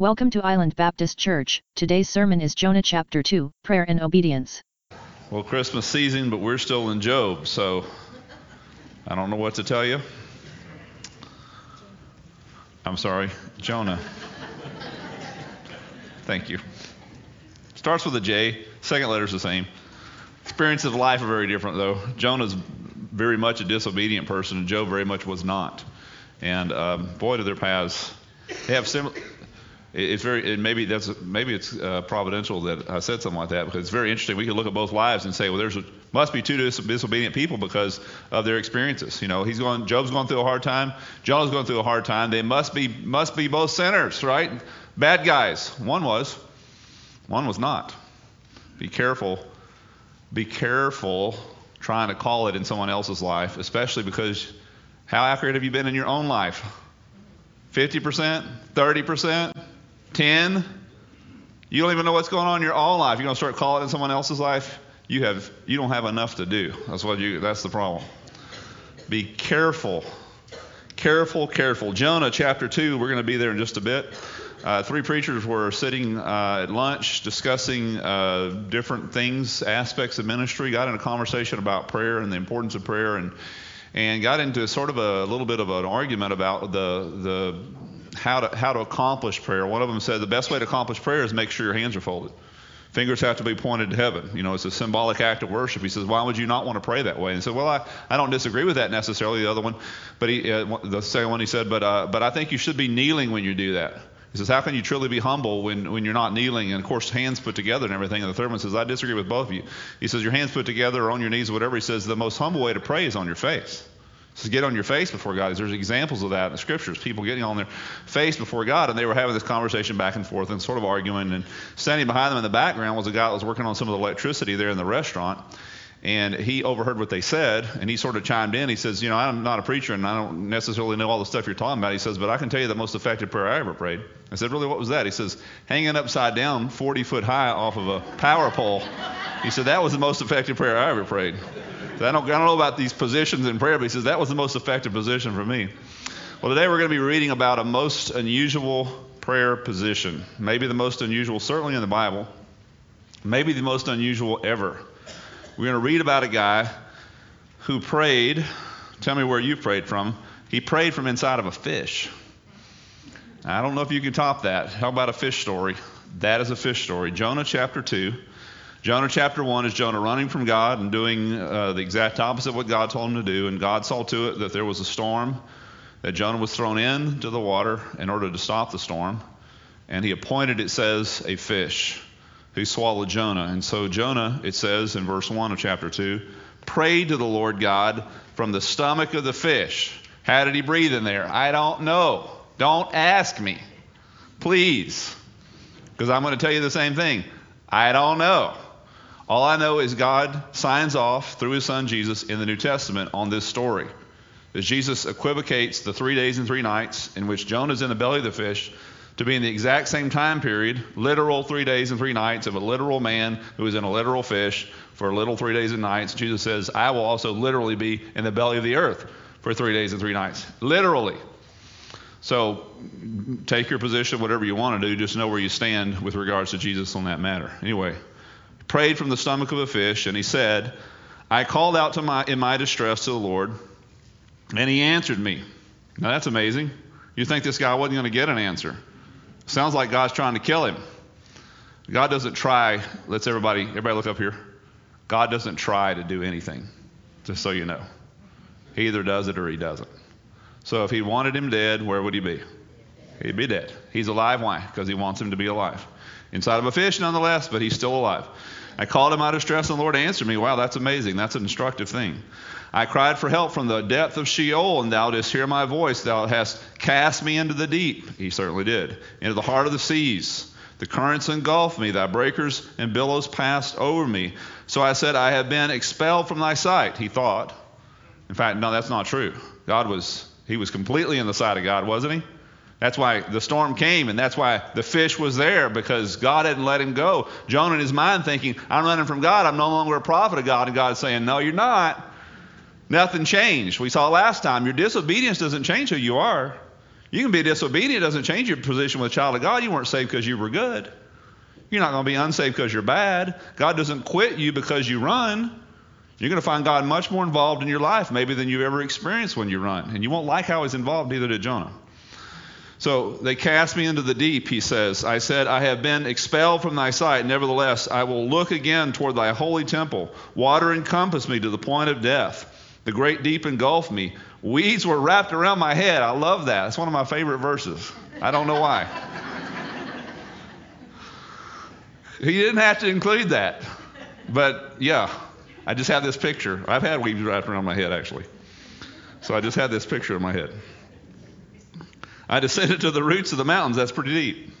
Welcome to Island Baptist Church. Today's sermon is Jonah chapter 2, Prayer and Obedience. Well, Christmas season, but we're still in Job, so I don't know what to tell you. I'm sorry, Jonah. Thank you. Starts with a J, second letter's the same. Experiences of life are very different, though. Jonah's very much a disobedient person, and Job very much was not. And um, boy, do their paths they have similar. It's very maybe that's maybe it's uh, providential that I said something like that because it's very interesting. We could look at both lives and say, well, there's a, must be two disobedient people because of their experiences. You know, he's going. Job's going through a hard time. Jonah's going through a hard time. They must be must be both sinners, right? Bad guys. One was. One was not. Be careful. Be careful trying to call it in someone else's life, especially because how accurate have you been in your own life? 50%? 30%? 10? You don't even know what's going on in your own life. You're going to start calling in someone else's life? You have you don't have enough to do. That's what you that's the problem. Be careful. Careful, careful. Jonah chapter 2, we're going to be there in just a bit. Uh, three preachers were sitting uh, at lunch discussing uh, different things, aspects of ministry, got in a conversation about prayer and the importance of prayer, and and got into sort of a little bit of an argument about the the how to how to accomplish prayer. One of them said the best way to accomplish prayer is make sure your hands are folded. Fingers have to be pointed to heaven. You know, it's a symbolic act of worship. He says, why would you not want to pray that way? And he said, well, I, I don't disagree with that necessarily. The other one, but he, uh, the second one he said, but uh, but I think you should be kneeling when you do that. He says, How can you truly be humble when, when you're not kneeling? And of course, hands put together and everything. And the third one says, I disagree with both of you. He says, Your hands put together or on your knees whatever. He says, The most humble way to pray is on your face. Says, Get on your face before God. There's examples of that in the scriptures. People getting on their face before God. And they were having this conversation back and forth and sort of arguing. And standing behind them in the background was a guy that was working on some of the electricity there in the restaurant and he overheard what they said, and he sort of chimed in. He says, You know, I'm not a preacher, and I don't necessarily know all the stuff you're talking about. He says, But I can tell you the most effective prayer I ever prayed. I said, Really, what was that? He says, Hanging upside down, 40 foot high off of a power pole. He said, That was the most effective prayer I ever prayed. So I, don't, I don't know about these positions in prayer, but he says, That was the most effective position for me. Well, today we're going to be reading about a most unusual prayer position. Maybe the most unusual, certainly in the Bible. Maybe the most unusual ever. We're going to read about a guy who prayed. Tell me where you prayed from. He prayed from inside of a fish. I don't know if you can top that. How about a fish story? That is a fish story. Jonah chapter 2. Jonah chapter 1 is Jonah running from God and doing uh, the exact opposite of what God told him to do. And God saw to it that there was a storm, that Jonah was thrown into the water in order to stop the storm. And he appointed, it says, a fish who swallowed Jonah. And so Jonah, it says in verse 1 of chapter 2, prayed to the Lord God from the stomach of the fish. How did he breathe in there? I don't know. Don't ask me. Please. Because I'm going to tell you the same thing. I don't know. All I know is God signs off through his son Jesus in the New Testament on this story. As Jesus equivocates the three days and three nights in which Jonah is in the belly of the fish to be in the exact same time period, literal three days and three nights of a literal man who is in a literal fish for a little three days and nights. Jesus says, I will also literally be in the belly of the earth for three days and three nights. Literally. So take your position, whatever you want to do, just know where you stand with regards to Jesus on that matter. Anyway, prayed from the stomach of a fish, and he said, I called out to my, in my distress to the Lord, and he answered me. Now that's amazing. You think this guy wasn't going to get an answer. Sounds like God's trying to kill him. God doesn't try, let's everybody, everybody look up here. God doesn't try to do anything, just so you know. He either does it or he doesn't. So if he wanted him dead, where would he be? He'd be dead. He's alive. Why? Because he wants him to be alive. Inside of a fish, nonetheless, but he's still alive. I called him out of stress, and the Lord answered me. Wow, that's amazing. That's an instructive thing. I cried for help from the depth of Sheol, and thou didst hear my voice. Thou hast cast me into the deep. He certainly did. Into the heart of the seas. The currents engulfed me. Thy breakers and billows passed over me. So I said, I have been expelled from thy sight. He thought. In fact, no, that's not true. God was, he was completely in the sight of God, wasn't he? That's why the storm came, and that's why the fish was there, because God hadn't let him go. Jonah in his mind thinking, I'm running from God. I'm no longer a prophet of God. And God's saying, No, you're not. Nothing changed. We saw last time your disobedience doesn't change who you are. You can be disobedient, it doesn't change your position with a child of God. You weren't saved because you were good. You're not going to be unsaved because you're bad. God doesn't quit you because you run. You're going to find God much more involved in your life, maybe than you've ever experienced when you run. And you won't like how he's involved, neither did Jonah. So they cast me into the deep, he says. I said, I have been expelled from thy sight. Nevertheless, I will look again toward thy holy temple. Water encompassed me to the point of death. The great deep engulfed me. Weeds were wrapped around my head. I love that. It's one of my favorite verses. I don't know why. he didn't have to include that. But yeah, I just have this picture. I've had weeds wrapped around my head, actually. So I just had this picture in my head. I descended to the roots of the mountains. That's pretty deep.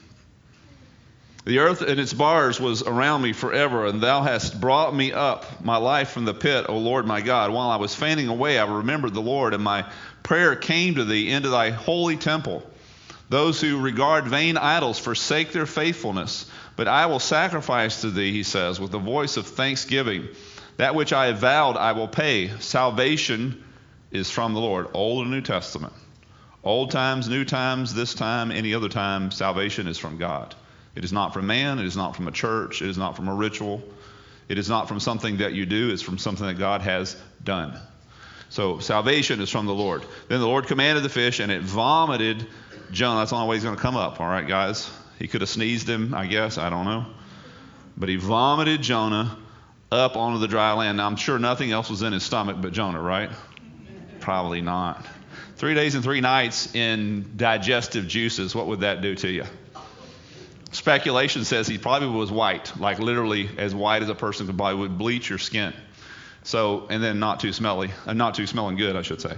The earth and its bars was around me forever, and thou hast brought me up my life from the pit, O Lord my God. While I was fainting away, I remembered the Lord, and my prayer came to thee into thy holy temple. Those who regard vain idols forsake their faithfulness, but I will sacrifice to thee, he says, with a voice of thanksgiving. That which I have vowed I will pay. Salvation is from the Lord, Old and New Testament. Old times, new times, this time, any other time, salvation is from God. It is not from man, it is not from a church, it is not from a ritual, it is not from something that you do, it's from something that God has done. So salvation is from the Lord. Then the Lord commanded the fish, and it vomited Jonah. That's the only way he's going to come up. All right, guys. He could have sneezed him, I guess. I don't know. But he vomited Jonah up onto the dry land. Now, I'm sure nothing else was in his stomach but Jonah, right? Probably not. Three days and three nights in digestive juices, what would that do to you? Speculation says he probably was white, like literally as white as a person could probably would bleach your skin. So, and then not too smelly, uh, not too smelling good, I should say.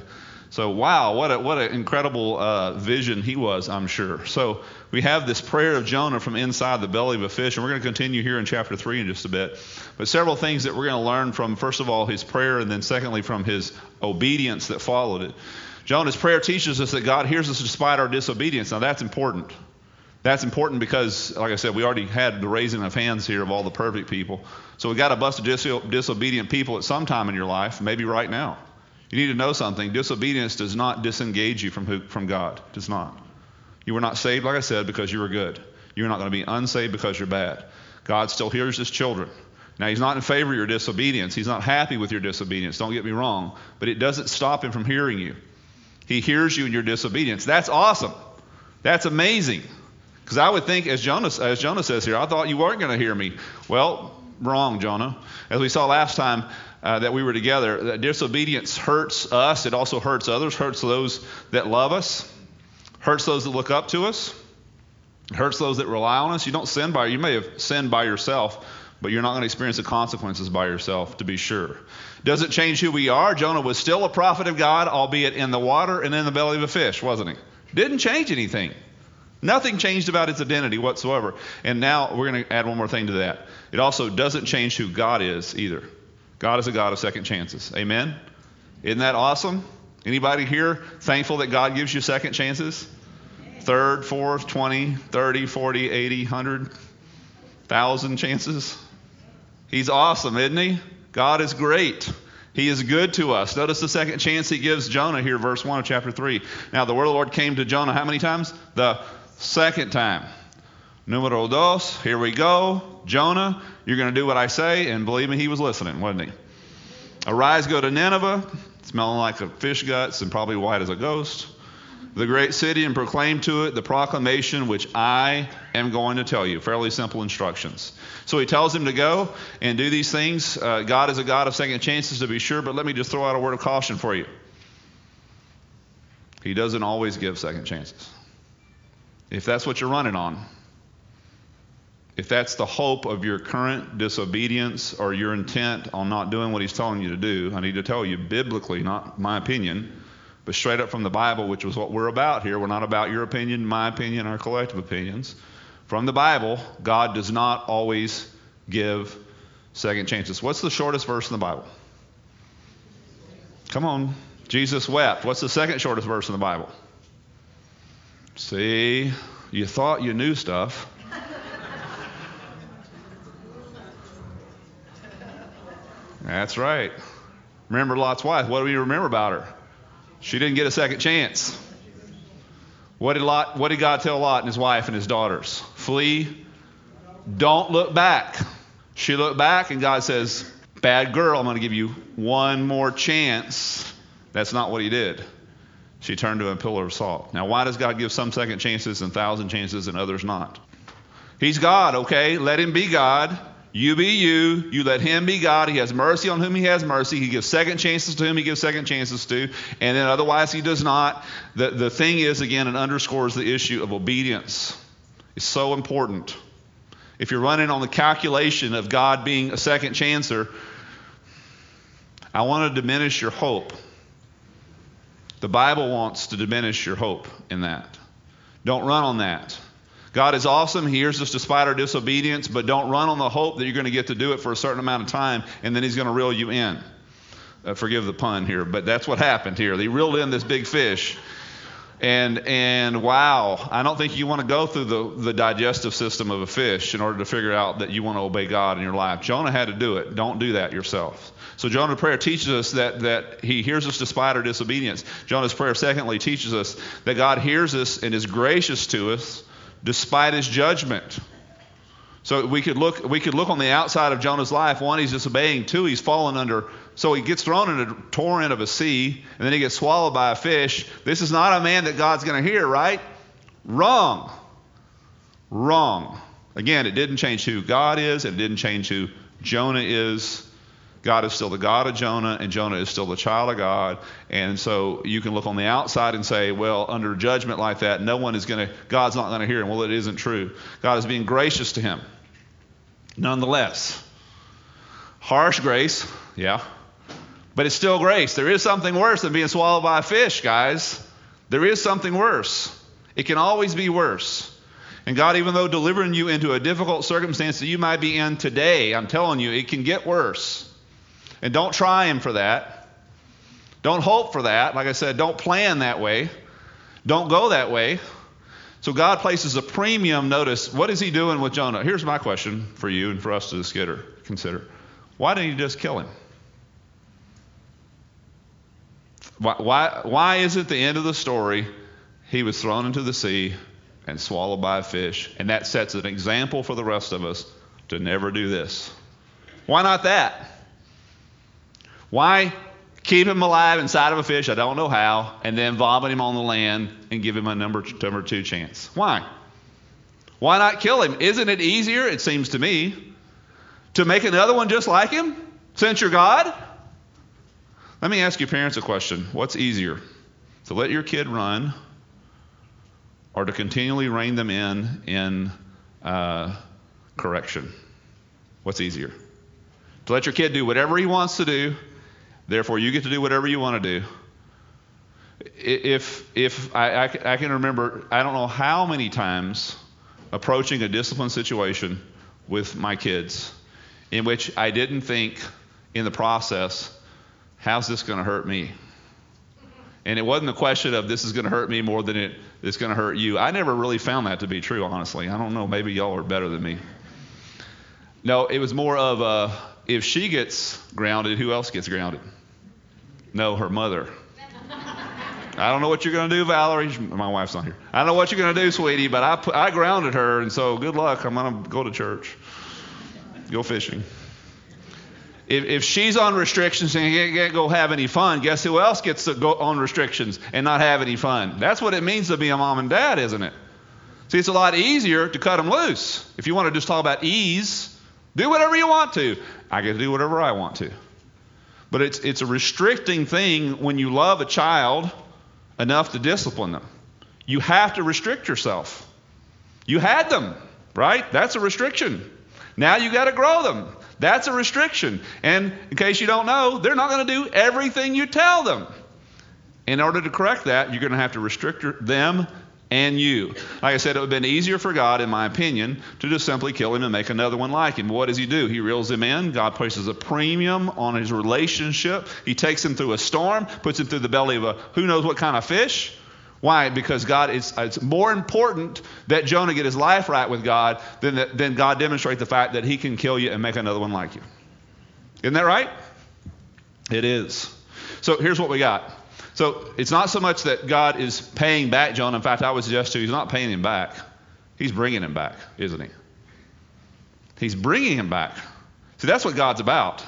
So, wow, what a, what an incredible uh, vision he was, I'm sure. So, we have this prayer of Jonah from inside the belly of a fish, and we're going to continue here in chapter 3 in just a bit. But several things that we're going to learn from, first of all, his prayer, and then secondly, from his obedience that followed it. Jonah's prayer teaches us that God hears us despite our disobedience. Now, that's important. That's important because, like I said, we already had the raising of hands here of all the perfect people. So we got to bust dis- disobedient people at some time in your life, maybe right now. You need to know something. Disobedience does not disengage you from, who, from God. It does not. You were not saved, like I said, because you were good. You're not going to be unsaved because you're bad. God still hears his children. Now, he's not in favor of your disobedience. He's not happy with your disobedience. Don't get me wrong. But it doesn't stop him from hearing you. He hears you in your disobedience. That's awesome. That's amazing. Because I would think, as Jonah, as Jonah says here, I thought you weren't going to hear me. Well, wrong, Jonah. As we saw last time uh, that we were together, that disobedience hurts us. It also hurts others, hurts those that love us, hurts those that look up to us, hurts those that rely on us. You don't sin by, you may have sinned by yourself, but you're not going to experience the consequences by yourself, to be sure. Doesn't change who we are. Jonah was still a prophet of God, albeit in the water and in the belly of a fish, wasn't he? Didn't change anything. Nothing changed about his identity whatsoever. And now we're going to add one more thing to that. It also doesn't change who God is either. God is a God of second chances. Amen? Isn't that awesome? Anybody here thankful that God gives you second chances? Third, fourth, 20, 30, 40, 80, 100, 1,000 chances? He's awesome, isn't he? God is great. He is good to us. Notice the second chance he gives Jonah here, verse 1 of chapter 3. Now, the word of the Lord came to Jonah how many times? The second time. Numero dos, here we go. Jonah, you're going to do what I say. And believe me, he was listening, wasn't he? Arise, go to Nineveh, smelling like a fish guts and probably white as a ghost the great city and proclaim to it the proclamation which I am going to tell you. Fairly simple instructions. So he tells him to go and do these things. Uh, God is a God of second chances to be sure, but let me just throw out a word of caution for you. He doesn't always give second chances. If that's what you're running on, if that's the hope of your current disobedience or your intent on not doing what he's telling you to do, I need to tell you biblically, not my opinion but straight up from the Bible, which was what we're about here. We're not about your opinion, my opinion, our collective opinions. From the Bible, God does not always give second chances. What's the shortest verse in the Bible? Come on. Jesus wept. What's the second shortest verse in the Bible? See, you thought you knew stuff. That's right. Remember Lot's wife. What do we remember about her? She didn't get a second chance. What did, Lot, what did God tell Lot and his wife and his daughters? Flee. Don't look back. She looked back, and God says, Bad girl, I'm going to give you one more chance. That's not what he did. She turned to a pillar of salt. Now, why does God give some second chances and thousand chances and others not? He's God, okay? Let him be God. You be you. You let him be God. He has mercy on whom he has mercy. He gives second chances to whom he gives second chances to. And then otherwise he does not. The, the thing is, again, it underscores the issue of obedience. It's so important. If you're running on the calculation of God being a second chancer, I want to diminish your hope. The Bible wants to diminish your hope in that. Don't run on that. God is awesome. He hears us despite our disobedience, but don't run on the hope that you're going to get to do it for a certain amount of time and then He's going to reel you in. Uh, forgive the pun here, but that's what happened here. They reeled in this big fish. And and wow, I don't think you want to go through the, the digestive system of a fish in order to figure out that you want to obey God in your life. Jonah had to do it. Don't do that yourself. So Jonah's prayer teaches us that, that he hears us despite our disobedience. Jonah's prayer, secondly, teaches us that God hears us and is gracious to us despite his judgment. So we could look we could look on the outside of Jonah's life. One, he's disobeying. Two, he's fallen under. So he gets thrown in a torrent of a sea, and then he gets swallowed by a fish. This is not a man that God's going to hear, right? Wrong. Wrong. Again, it didn't change who God is. It didn't change who Jonah is. God is still the God of Jonah, and Jonah is still the child of God. And so you can look on the outside and say, well, under judgment like that, no one is going to, God's not going to hear him. Well, it isn't true. God is being gracious to him. Nonetheless, harsh grace, yeah, but it's still grace. There is something worse than being swallowed by a fish, guys. There is something worse. It can always be worse. And God, even though delivering you into a difficult circumstance that you might be in today, I'm telling you, it can get worse. And don't try Him for that. Don't hope for that. Like I said, don't plan that way. Don't go that way. So God places a premium. Notice, what is He doing with Jonah? Here's my question for you and for us to consider. Why didn't He just kill him? Why, why, is it the end of the story he was thrown into the sea and swallowed by a fish? And that sets an example for the rest of us to never do this. Why not that? Why keep him alive inside of a fish? I don't know how, and then vomit him on the land and give him a number, number two chance. Why? Why not kill him? Isn't it easier, it seems to me, to make another one just like him since you're God? Let me ask your parents a question. What's easier? To let your kid run or to continually rein them in in uh, correction? What's easier? To let your kid do whatever he wants to do Therefore, you get to do whatever you want to do. If, if I, I, I can remember, I don't know how many times approaching a discipline situation with my kids in which I didn't think in the process, how's this going to hurt me? And it wasn't a question of this is going to hurt me more than it is going to hurt you. I never really found that to be true, honestly. I don't know. Maybe y'all are better than me. No, it was more of a, if she gets grounded, who else gets grounded? No, her mother. I don't know what you're going to do, Valerie. My wife's not here. I don't know what you're going to do, sweetie, but I, put, I grounded her, and so good luck. I'm going to go to church, go fishing. If, if she's on restrictions and can't, go have any fun, guess who else gets to go on restrictions and not have any fun? That's what it means to be a mom and dad, isn't it? See, it's a lot easier to cut them loose. If you want to just talk about ease, do whatever you want to. I get to do whatever I want to. But it's, it's a restricting thing when you love a child enough to discipline them. You have to restrict yourself. You had them, right? That's a restriction. Now you got to grow them. That's a restriction. And in case you don't know, they're not going to do everything you tell them. In order to correct that, you're going to have to restrict them and you. Like I said, it would have been easier for God, in my opinion, to just simply kill him and make another one like him. What does he do? He reels him in. God places a premium on his relationship. He takes him through a storm, puts him through the belly of a who knows what kind of fish. Why? Because God is it's more important that Jonah get his life right with God than that, than God demonstrate the fact that he can kill you and make another one like you. Isn't that right? It is. So here's what we got. So it's not so much that God is paying back Jonah. In fact, I would suggest to you, he's not paying him back. He's bringing him back, isn't he? He's bringing him back. See, that's what God's about.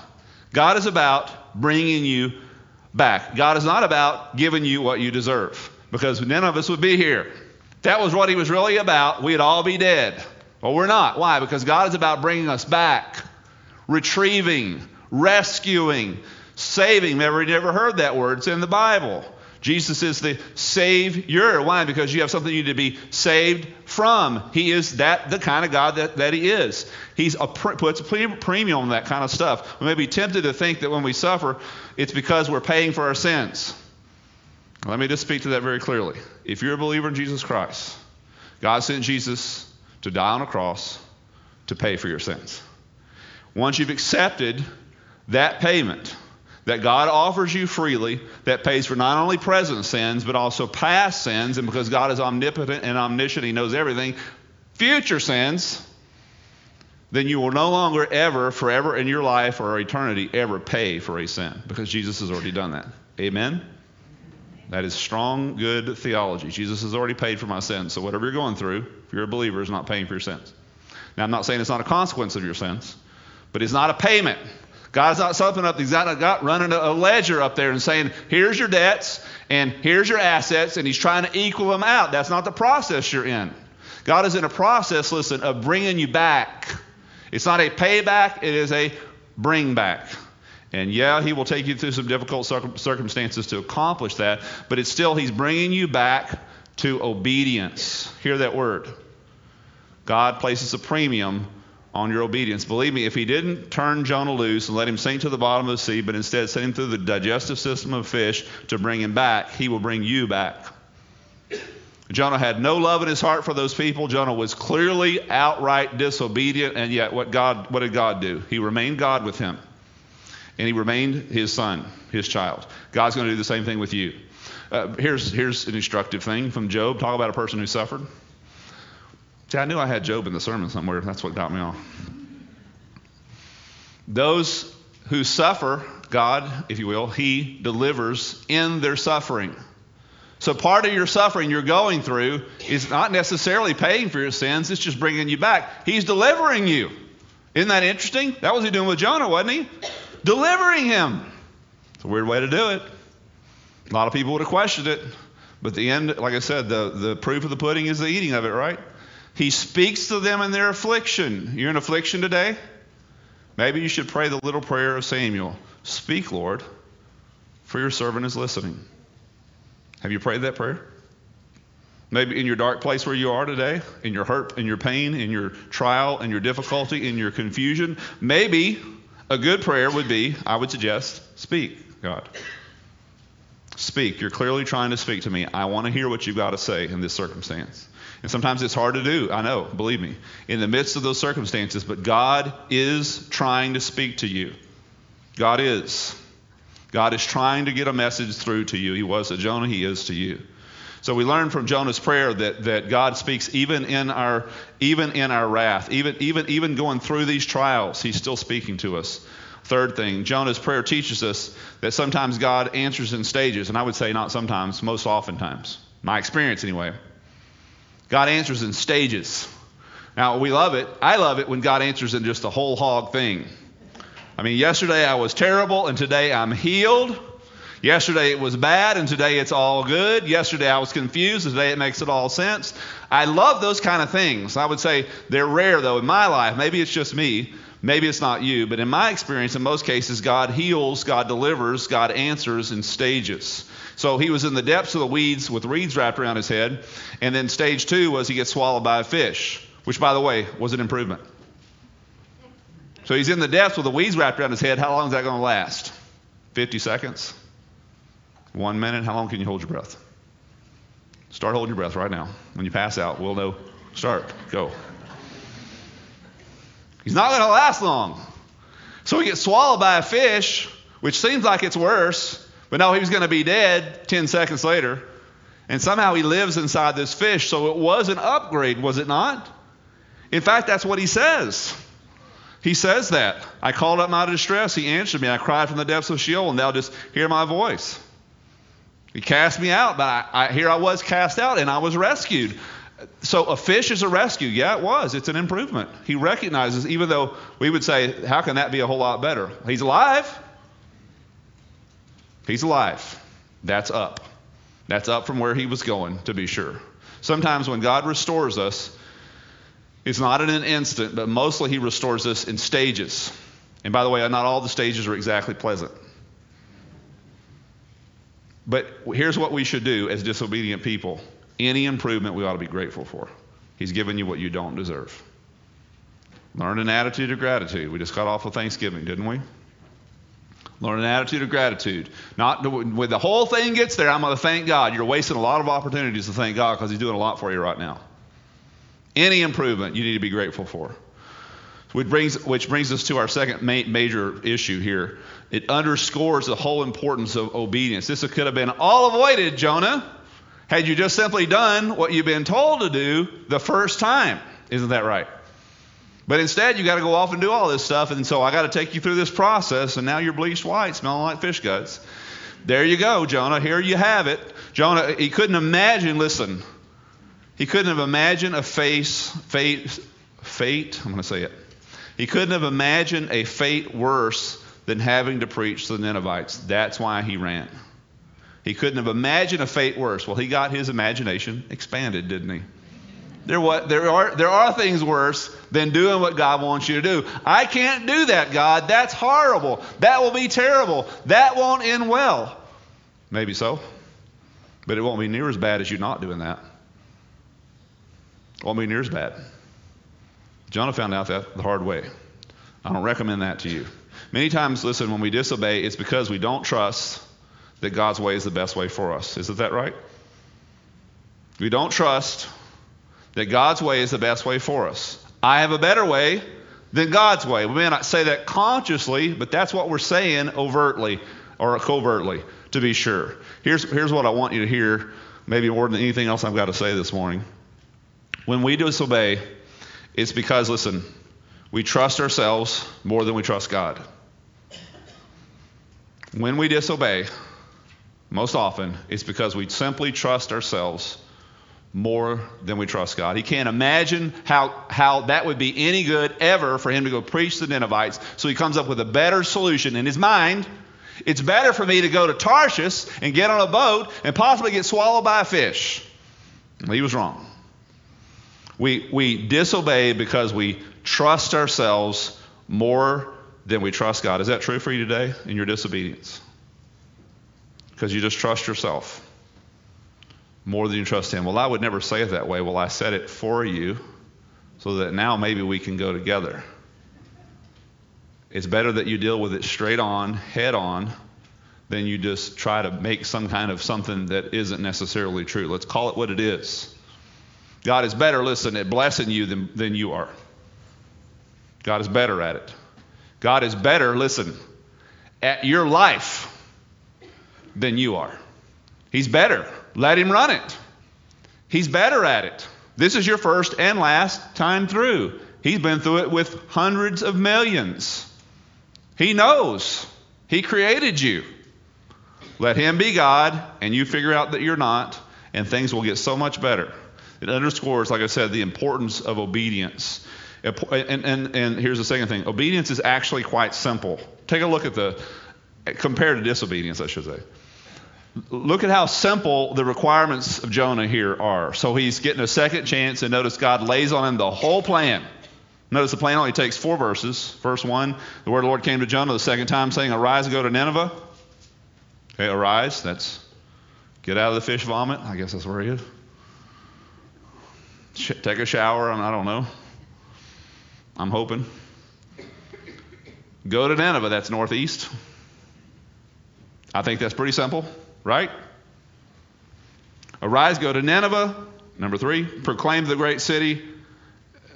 God is about bringing you back. God is not about giving you what you deserve because none of us would be here. If that was what he was really about, we'd all be dead. Well, we're not. Why? Because God is about bringing us back, retrieving, rescuing, saving. Never, never heard that word. It's in the Bible. Jesus is the Savior. Why? Because you have something you need to be saved from. He is that the kind of God that, that He is. He puts a premium on that kind of stuff. We may be tempted to think that when we suffer, it's because we're paying for our sins. Let me just speak to that very clearly. If you're a believer in Jesus Christ, God sent Jesus to die on a cross to pay for your sins. Once you've accepted that payment, that God offers you freely that pays for not only present sins, but also past sins. And because God is omnipotent and omniscient, He knows everything, future sins, then you will no longer ever, forever in your life or eternity, ever pay for a sin because Jesus has already done that. Amen? That is strong, good theology. Jesus has already paid for my sins. So whatever you're going through, if you're a believer, is not paying for your sins. Now, I'm not saying it's not a consequence of your sins, but it's not a payment. God's not something up, He's not got running a ledger up there and saying, here's your debts and here's your assets, and He's trying to equal them out. That's not the process you're in. God is in a process, listen, of bringing you back. It's not a payback, it is a bring back. And yeah, He will take you through some difficult circumstances to accomplish that, but it's still He's bringing you back to obedience. Hear that word. God places a premium on your obedience. Believe me, if he didn't turn Jonah loose and let him sink to the bottom of the sea, but instead sent him through the digestive system of fish to bring him back, he will bring you back. Jonah had no love in his heart for those people. Jonah was clearly outright disobedient, and yet what God what did God do? He remained God with him. And he remained his son, his child. God's going to do the same thing with you. Uh, here's, here's an instructive thing from Job. Talk about a person who suffered. See, I knew I had Job in the sermon somewhere. That's what got me off. Those who suffer, God, if you will, He delivers in their suffering. So part of your suffering you're going through is not necessarily paying for your sins, it's just bringing you back. He's delivering you. Isn't that interesting? That was he doing with Jonah, wasn't he? Delivering him. It's a weird way to do it. A lot of people would have questioned it. But the end, like I said, the, the proof of the pudding is the eating of it, right? He speaks to them in their affliction. You're in affliction today? Maybe you should pray the little prayer of Samuel Speak, Lord, for your servant is listening. Have you prayed that prayer? Maybe in your dark place where you are today, in your hurt, in your pain, in your trial, in your difficulty, in your confusion, maybe a good prayer would be, I would suggest, speak, God. Speak. You're clearly trying to speak to me. I want to hear what you've got to say in this circumstance. And sometimes it's hard to do. I know, believe me, in the midst of those circumstances. But God is trying to speak to you. God is. God is trying to get a message through to you. He was to Jonah, He is to you. So we learn from Jonah's prayer that, that God speaks even in our even in our wrath, even even even going through these trials, He's still speaking to us. Third thing, Jonah's prayer teaches us that sometimes God answers in stages, and I would say not sometimes, most oftentimes. My experience anyway. God answers in stages. Now, we love it. I love it when God answers in just a whole hog thing. I mean, yesterday I was terrible, and today I'm healed. Yesterday it was bad, and today it's all good. Yesterday I was confused, and today it makes it all sense. I love those kind of things. I would say they're rare, though, in my life. Maybe it's just me. Maybe it's not you. But in my experience, in most cases, God heals, God delivers, God answers in stages. So he was in the depths of the weeds with reeds wrapped around his head. And then stage two was he gets swallowed by a fish, which, by the way, was an improvement. So he's in the depths with the weeds wrapped around his head. How long is that going to last? 50 seconds? One minute? How long can you hold your breath? Start holding your breath right now. When you pass out, we'll know. Start. Go. He's not going to last long. So he gets swallowed by a fish, which seems like it's worse. But no, he was going to be dead 10 seconds later. And somehow he lives inside this fish. So it was an upgrade, was it not? In fact, that's what he says. He says that. I called up my distress. He answered me. I cried from the depths of Sheol, and thou just hear my voice. He cast me out, but I, I, here I was cast out and I was rescued. So a fish is a rescue. Yeah, it was. It's an improvement. He recognizes, even though we would say, how can that be a whole lot better? He's alive. He's alive. That's up. That's up from where he was going, to be sure. Sometimes when God restores us, it's not in an instant, but mostly he restores us in stages. And by the way, not all the stages are exactly pleasant. But here's what we should do as disobedient people any improvement we ought to be grateful for. He's given you what you don't deserve. Learn an attitude of gratitude. We just got off of Thanksgiving, didn't we? Learn an attitude of gratitude. Not to, when the whole thing gets there, I'm going to thank God. You're wasting a lot of opportunities to thank God because He's doing a lot for you right now. Any improvement you need to be grateful for. Which brings, which brings us to our second ma- major issue here. It underscores the whole importance of obedience. This could have been all avoided, Jonah, had you just simply done what you've been told to do the first time. Isn't that right? But instead, you got to go off and do all this stuff. And so I got to take you through this process. And now you're bleached white, smelling like fish guts. There you go, Jonah. Here you have it. Jonah, he couldn't imagine, listen, he couldn't have imagined a face, fate, fate, I'm going to say it. He couldn't have imagined a fate worse than having to preach to the Ninevites. That's why he ran. He couldn't have imagined a fate worse. Well, he got his imagination expanded, didn't he? There, what, there, are, there are things worse than doing what God wants you to do. I can't do that, God. That's horrible. That will be terrible. That won't end well. Maybe so. But it won't be near as bad as you not doing that. It won't be near as bad. Jonah found out that the hard way. I don't recommend that to you. Many times, listen, when we disobey, it's because we don't trust that God's way is the best way for us. Isn't that right? We don't trust that God's way is the best way for us. I have a better way than God's way. We may not say that consciously, but that's what we're saying overtly or covertly, to be sure. Here's, here's what I want you to hear, maybe more than anything else I've got to say this morning. When we disobey, it's because, listen, we trust ourselves more than we trust God. When we disobey, most often, it's because we simply trust ourselves more than we trust God. He can't imagine how, how that would be any good ever for him to go preach to the Ninevites. So he comes up with a better solution in his mind. It's better for me to go to Tarshish and get on a boat and possibly get swallowed by a fish. He was wrong. We, we disobey because we trust ourselves more than we trust God. Is that true for you today in your disobedience? Because you just trust yourself more than you trust Him. Well, I would never say it that way. Well, I said it for you so that now maybe we can go together. It's better that you deal with it straight on, head on, than you just try to make some kind of something that isn't necessarily true. Let's call it what it is. God is better, listen, at blessing you than, than you are. God is better at it. God is better, listen, at your life than you are. He's better. Let him run it. He's better at it. This is your first and last time through. He's been through it with hundreds of millions. He knows. He created you. Let him be God, and you figure out that you're not, and things will get so much better. It underscores, like I said, the importance of obedience. And, and, and here's the second thing obedience is actually quite simple. Take a look at the, compared to disobedience, I should say. Look at how simple the requirements of Jonah here are. So he's getting a second chance, and notice God lays on him the whole plan. Notice the plan only takes four verses. Verse 1, the word of the Lord came to Jonah the second time, saying, Arise and go to Nineveh. Okay, arise, that's get out of the fish vomit. I guess that's where he is. Take a shower, I don't know. I'm hoping. Go to Nineveh, that's northeast. I think that's pretty simple, right? Arise, go to Nineveh. Number three, proclaim the great city.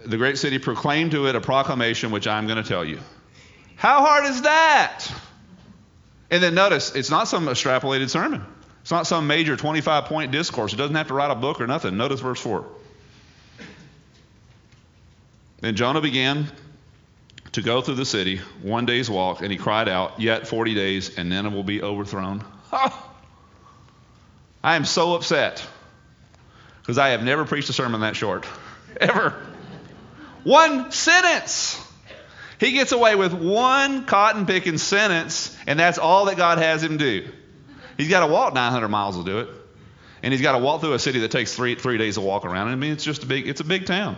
The great city, proclaim to it a proclamation which I'm going to tell you. How hard is that? And then notice, it's not some extrapolated sermon. It's not some major 25 point discourse. It doesn't have to write a book or nothing. Notice verse 4. Then Jonah began to go through the city one day's walk, and he cried out, Yet 40 days, and Nineveh will be overthrown. I am so upset because I have never preached a sermon that short. Ever. One sentence. He gets away with one cotton picking sentence, and that's all that God has him do. He's got to walk 900 miles to do it, and he's got to walk through a city that takes three three days to walk around. I mean, it's just a big it's a big town.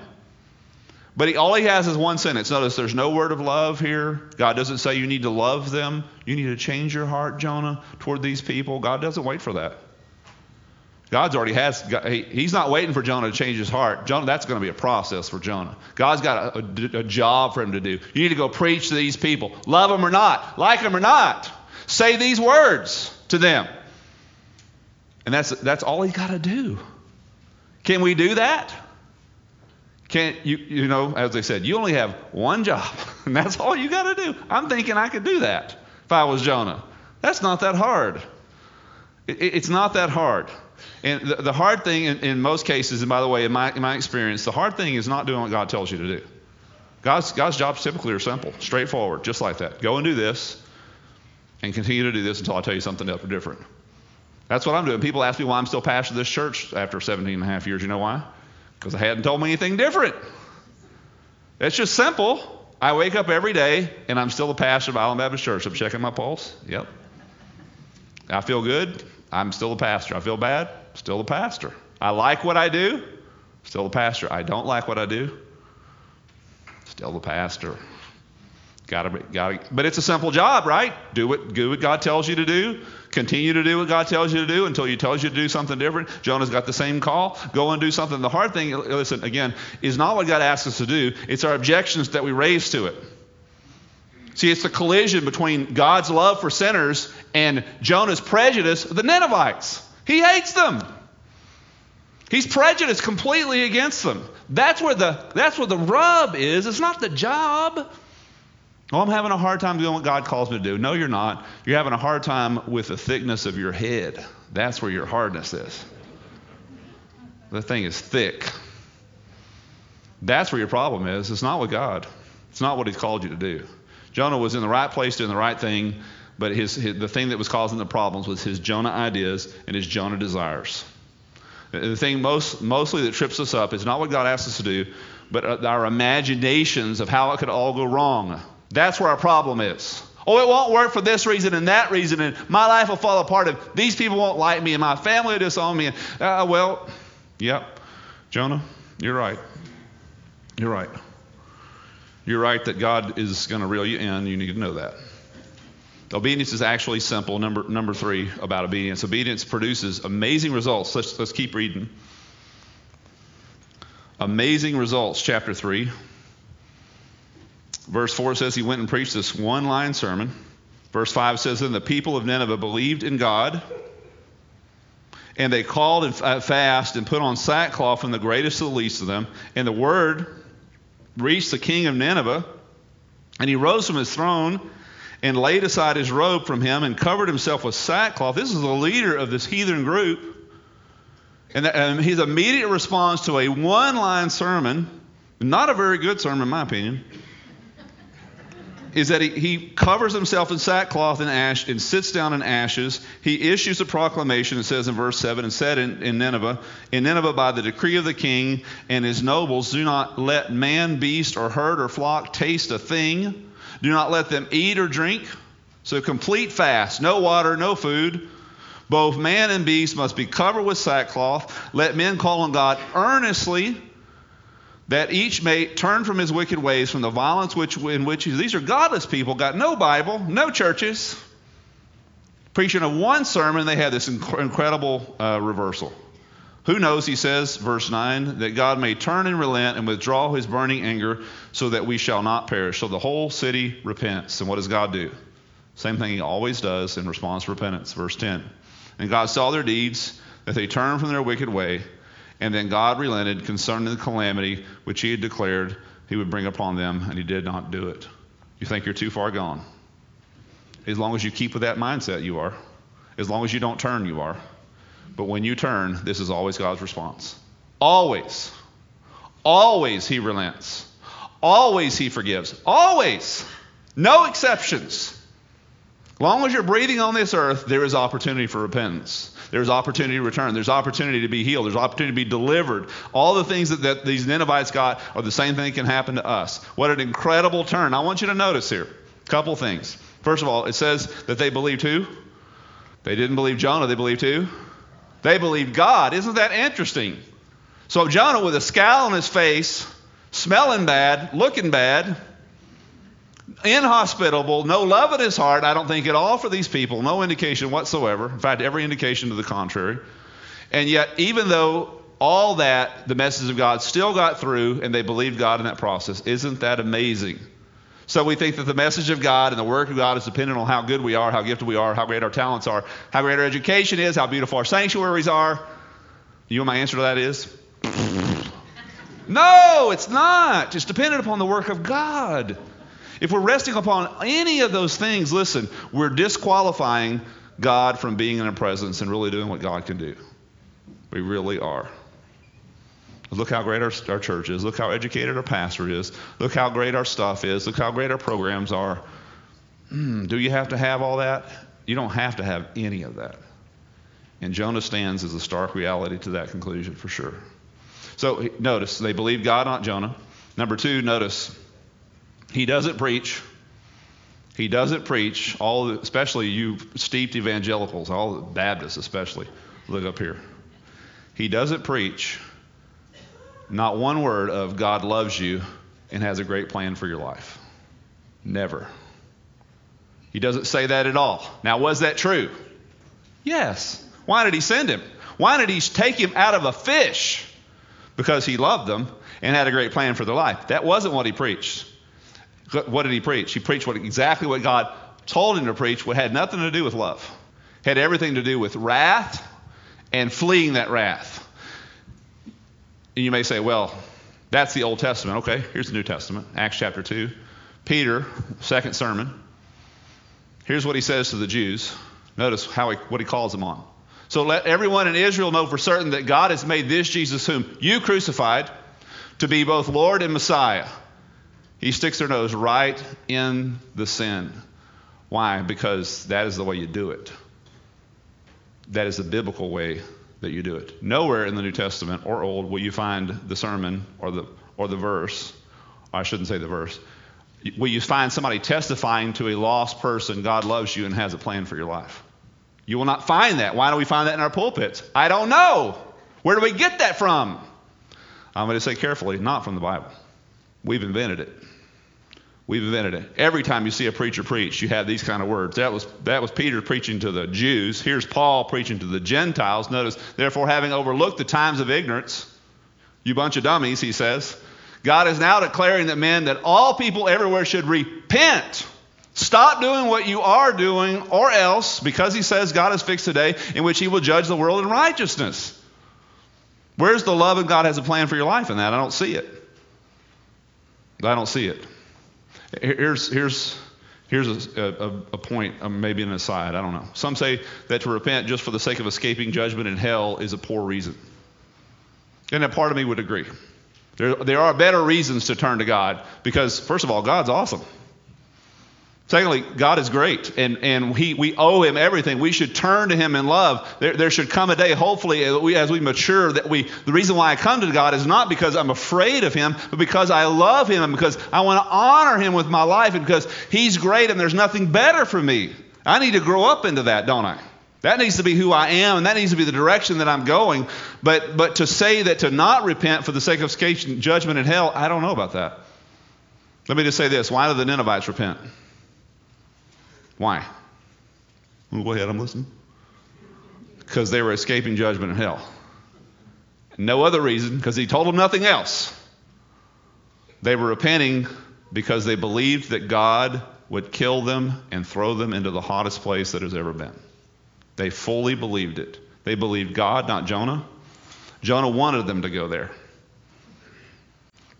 But he, all he has is one sentence. Notice there's no word of love here. God doesn't say you need to love them. You need to change your heart, Jonah, toward these people. God doesn't wait for that. God's already has. He's not waiting for Jonah to change his heart. Jonah, that's going to be a process for Jonah. God's got a, a, a job for him to do. You need to go preach to these people. Love them or not, like them or not. Say these words to them. And that's that's all he's got to do. Can we do that? Can you you know, as I said, you only have one job, and that's all you got to do. I'm thinking I could do that if I was Jonah. That's not that hard. It, it's not that hard. And the, hard thing in, most cases, and by the way, in my, in my experience, the hard thing is not doing what God tells you to do. God's, God's jobs typically are simple, straightforward, just like that. Go and do this, and continue to do this until I tell you something else different. That's what I'm doing. People ask me why I'm still pastor of this church after 17 and a half years. You know why? Because I hadn't told me anything different. It's just simple. I wake up every day and I'm still the pastor of Island Baptist Church. I'm checking my pulse. Yep. I feel good. I'm still the pastor. I feel bad. Still the pastor. I like what I do. Still the pastor. I don't like what I do. Still the pastor. Gotta gotta, but it's a simple job, right? Do what, do what God tells you to do. Continue to do what God tells you to do until He tells you to do something different. Jonah's got the same call. Go and do something. The hard thing, listen, again, is not what God asks us to do. It's our objections that we raise to it. See, it's the collision between God's love for sinners and Jonah's prejudice of the Ninevites. He hates them. He's prejudiced completely against them. That's where the that's where the rub is. It's not the job. Oh, I'm having a hard time doing what God calls me to do. No, you're not. You're having a hard time with the thickness of your head. That's where your hardness is. The thing is thick. That's where your problem is. It's not with God. It's not what He's called you to do. Jonah was in the right place doing the right thing, but his, his, the thing that was causing the problems was his Jonah ideas and his Jonah desires. The thing most, mostly that trips us up is not what God asks us to do, but uh, our imaginations of how it could all go wrong. That's where our problem is. Oh, it won't work for this reason and that reason, and my life will fall apart if these people won't like me and my family will disown me. Uh, well, yep, Jonah, you're right. You're right. You're right that God is going to reel you in. You need to know that. Obedience is actually simple. Number, number three about obedience. Obedience produces amazing results. Let's, let's keep reading. Amazing results, chapter 3. Verse 4 says he went and preached this one line sermon. Verse 5 says, Then the people of Nineveh believed in God, and they called and uh, fast and put on sackcloth from the greatest to the least of them. And the word reached the king of Nineveh, and he rose from his throne and laid aside his robe from him and covered himself with sackcloth. This is the leader of this heathen group. And, and his immediate response to a one line sermon, not a very good sermon, in my opinion, is that he, he covers himself in sackcloth and ash and sits down in ashes. He issues a proclamation, it says in verse 7, and said in, in Nineveh, In Nineveh, by the decree of the king and his nobles, do not let man, beast, or herd or flock taste a thing. Do not let them eat or drink. So, complete fast, no water, no food. Both man and beast must be covered with sackcloth. Let men call on God earnestly that each may turn from his wicked ways, from the violence which, in which these are godless people, got no Bible, no churches. Preaching of one sermon, they had this inc- incredible uh, reversal. Who knows, he says, verse 9, that God may turn and relent and withdraw his burning anger so that we shall not perish. So the whole city repents. And what does God do? Same thing he always does in response to repentance. Verse 10. And God saw their deeds, that they turned from their wicked way and then God relented concerning the calamity which he had declared he would bring upon them, and he did not do it. You think you're too far gone. As long as you keep with that mindset, you are. As long as you don't turn, you are. But when you turn, this is always God's response. Always. Always he relents. Always he forgives. Always. No exceptions. long as you're breathing on this earth, there is opportunity for repentance. There's opportunity to return. There's opportunity to be healed. There's opportunity to be delivered. All the things that, that these Ninevites got are the same thing can happen to us. What an incredible turn. I want you to notice here a couple things. First of all, it says that they believed who? They didn't believe Jonah, they believed who? They believed God. Isn't that interesting? So Jonah, with a scowl on his face, smelling bad, looking bad, inhospitable, no love in his heart, I don't think at all for these people, no indication whatsoever. In fact, every indication to the contrary. And yet, even though all that, the message of God still got through and they believed God in that process. Isn't that amazing? So we think that the message of God and the work of God is dependent on how good we are, how gifted we are, how great our talents are, how great our education is, how beautiful our sanctuaries are. You know my answer to that is? no, it's not. It's dependent upon the work of God. If we're resting upon any of those things, listen, we're disqualifying God from being in our presence and really doing what God can do. We really are. Look how great our, our church is. Look how educated our pastor is. Look how great our stuff is. Look how great our programs are. Mm, do you have to have all that? You don't have to have any of that. And Jonah stands as a stark reality to that conclusion for sure. So notice, they believe God, not Jonah. Number two, notice, he doesn't preach. He doesn't preach, all especially you steeped evangelicals, all the Baptists especially. Look up here. He doesn't preach not one word of God loves you and has a great plan for your life. Never. He doesn't say that at all. Now, was that true? Yes. Why did he send him? Why did he take him out of a fish? Because he loved them and had a great plan for their life. That wasn't what he preached. What did he preach? He preached what, exactly what God told him to preach, what had nothing to do with love. Had everything to do with wrath and fleeing that wrath. And you may say, well, that's the Old Testament. Okay, here's the New Testament, Acts chapter 2. Peter, second sermon. Here's what he says to the Jews. Notice how he, what he calls them on. So let everyone in Israel know for certain that God has made this Jesus, whom you crucified, to be both Lord and Messiah. He sticks their nose right in the sin. Why? Because that is the way you do it. That is the biblical way that you do it. Nowhere in the New Testament or Old will you find the sermon or the or the verse. I shouldn't say the verse. Will you find somebody testifying to a lost person, God loves you and has a plan for your life? You will not find that. Why do we find that in our pulpits? I don't know. Where do we get that from? I'm going to say carefully, not from the Bible. We've invented it. We've invented it. Every time you see a preacher preach, you have these kind of words. That was, that was Peter preaching to the Jews. Here's Paul preaching to the Gentiles. Notice, therefore, having overlooked the times of ignorance, you bunch of dummies, he says, God is now declaring that men, that all people everywhere should repent. Stop doing what you are doing, or else, because he says God has fixed a day in which he will judge the world in righteousness. Where's the love and God has a plan for your life in that? I don't see it. I don't see it. Here's, here's, here's a, a, a point, uh, maybe an aside, I don't know. Some say that to repent just for the sake of escaping judgment in hell is a poor reason. And a part of me would agree. There, there are better reasons to turn to God because, first of all, God's awesome. Secondly, God is great, and, and he, we owe Him everything. We should turn to Him in love. There, there should come a day, hopefully, as we, as we mature, that we, the reason why I come to God is not because I'm afraid of Him, but because I love Him and because I want to honor Him with my life and because He's great and there's nothing better for me. I need to grow up into that, don't I? That needs to be who I am, and that needs to be the direction that I'm going. But, but to say that to not repent for the sake of judgment in hell, I don't know about that. Let me just say this why did the Ninevites repent? Why? Go ahead, I'm listening. Because they were escaping judgment in hell. No other reason, because he told them nothing else. They were repenting because they believed that God would kill them and throw them into the hottest place that has ever been. They fully believed it. They believed God, not Jonah. Jonah wanted them to go there.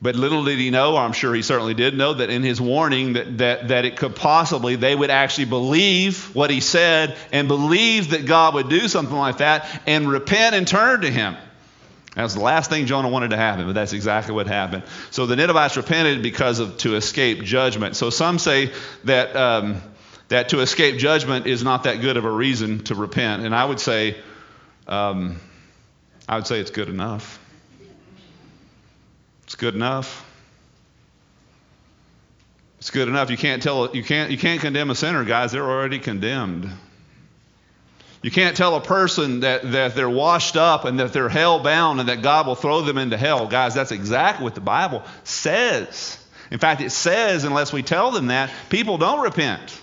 But little did he know, or I'm sure he certainly did know, that in his warning that, that, that it could possibly, they would actually believe what he said and believe that God would do something like that and repent and turn to him. That was the last thing Jonah wanted to happen, but that's exactly what happened. So the Ninevites repented because of to escape judgment. So some say that um, that to escape judgment is not that good of a reason to repent. And I would say, um, I would say it's good enough. Good enough. It's good enough. You can't tell you can't you can't condemn a sinner, guys. They're already condemned. You can't tell a person that, that they're washed up and that they're hell bound and that God will throw them into hell. Guys, that's exactly what the Bible says. In fact, it says, unless we tell them that, people don't repent.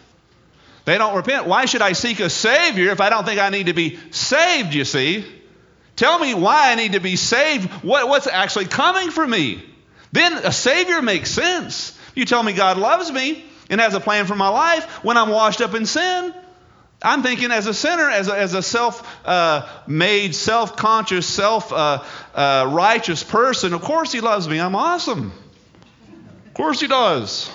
They don't repent. Why should I seek a Savior if I don't think I need to be saved, you see? Tell me why I need to be saved. What, what's actually coming for me? Then a Savior makes sense. You tell me God loves me and has a plan for my life when I'm washed up in sin. I'm thinking as a sinner, as a, as a self uh, made, self conscious, self uh, uh, righteous person, of course He loves me. I'm awesome. Of course He does.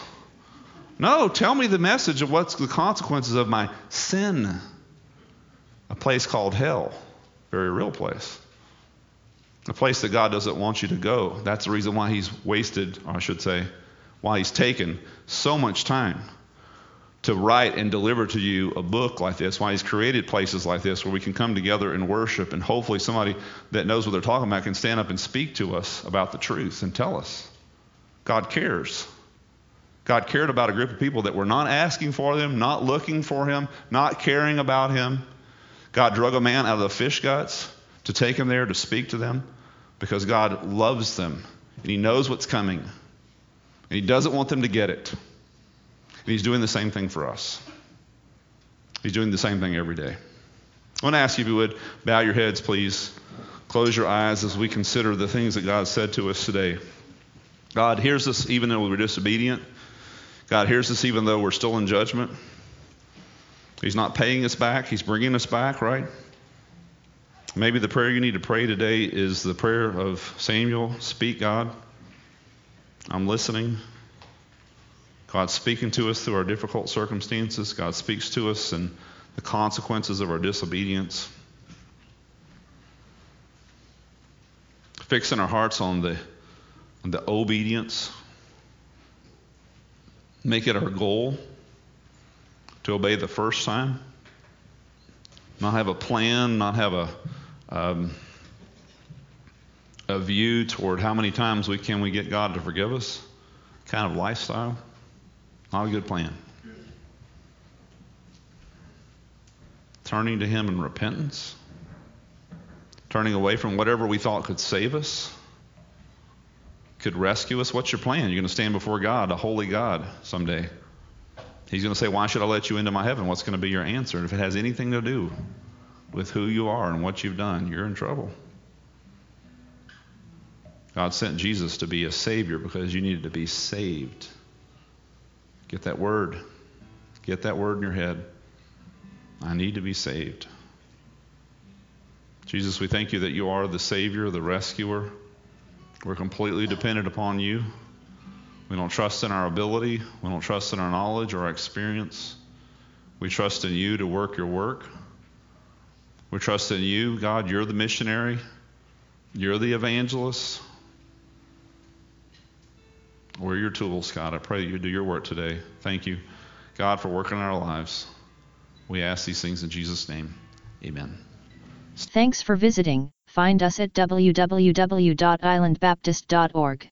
No, tell me the message of what's the consequences of my sin. A place called hell, very real place. A place that God doesn't want you to go. That's the reason why He's wasted, or I should say, why He's taken so much time to write and deliver to you a book like this, why He's created places like this where we can come together and worship, and hopefully somebody that knows what they're talking about can stand up and speak to us about the truth and tell us. God cares. God cared about a group of people that were not asking for them, not looking for him, not caring about him. God drug a man out of the fish guts to take him there to speak to them because God loves them and he knows what's coming. And he doesn't want them to get it. And he's doing the same thing for us. He's doing the same thing every day. I want to ask you if you would bow your heads, please. Close your eyes as we consider the things that God said to us today. God hears us even though we're disobedient. God hears us even though we're still in judgment. He's not paying us back, He's bringing us back, right? Maybe the prayer you need to pray today is the prayer of Samuel Speak, God. I'm listening. God's speaking to us through our difficult circumstances. God speaks to us and the consequences of our disobedience. Fixing our hearts on the, on the obedience make it our goal to obey the first time, not have a plan, not have a um, a view toward how many times we can we get God to forgive us, kind of lifestyle. Not a good plan. Turning to Him in repentance, turning away from whatever we thought could save us could rescue us? What's your plan? You're going to stand before God, a holy God, someday. He's going to say, Why should I let you into my heaven? What's going to be your answer? And if it has anything to do with who you are and what you've done, you're in trouble. God sent Jesus to be a Savior because you needed to be saved. Get that word. Get that word in your head. I need to be saved. Jesus, we thank you that you are the Savior, the rescuer. We're completely dependent upon you. We don't trust in our ability. We don't trust in our knowledge or our experience. We trust in you to work your work. We trust in you, God. You're the missionary. You're the evangelist. We're your tools, God. I pray that you do your work today. Thank you, God, for working in our lives. We ask these things in Jesus' name. Amen. Thanks for visiting. Find us at www.islandbaptist.org.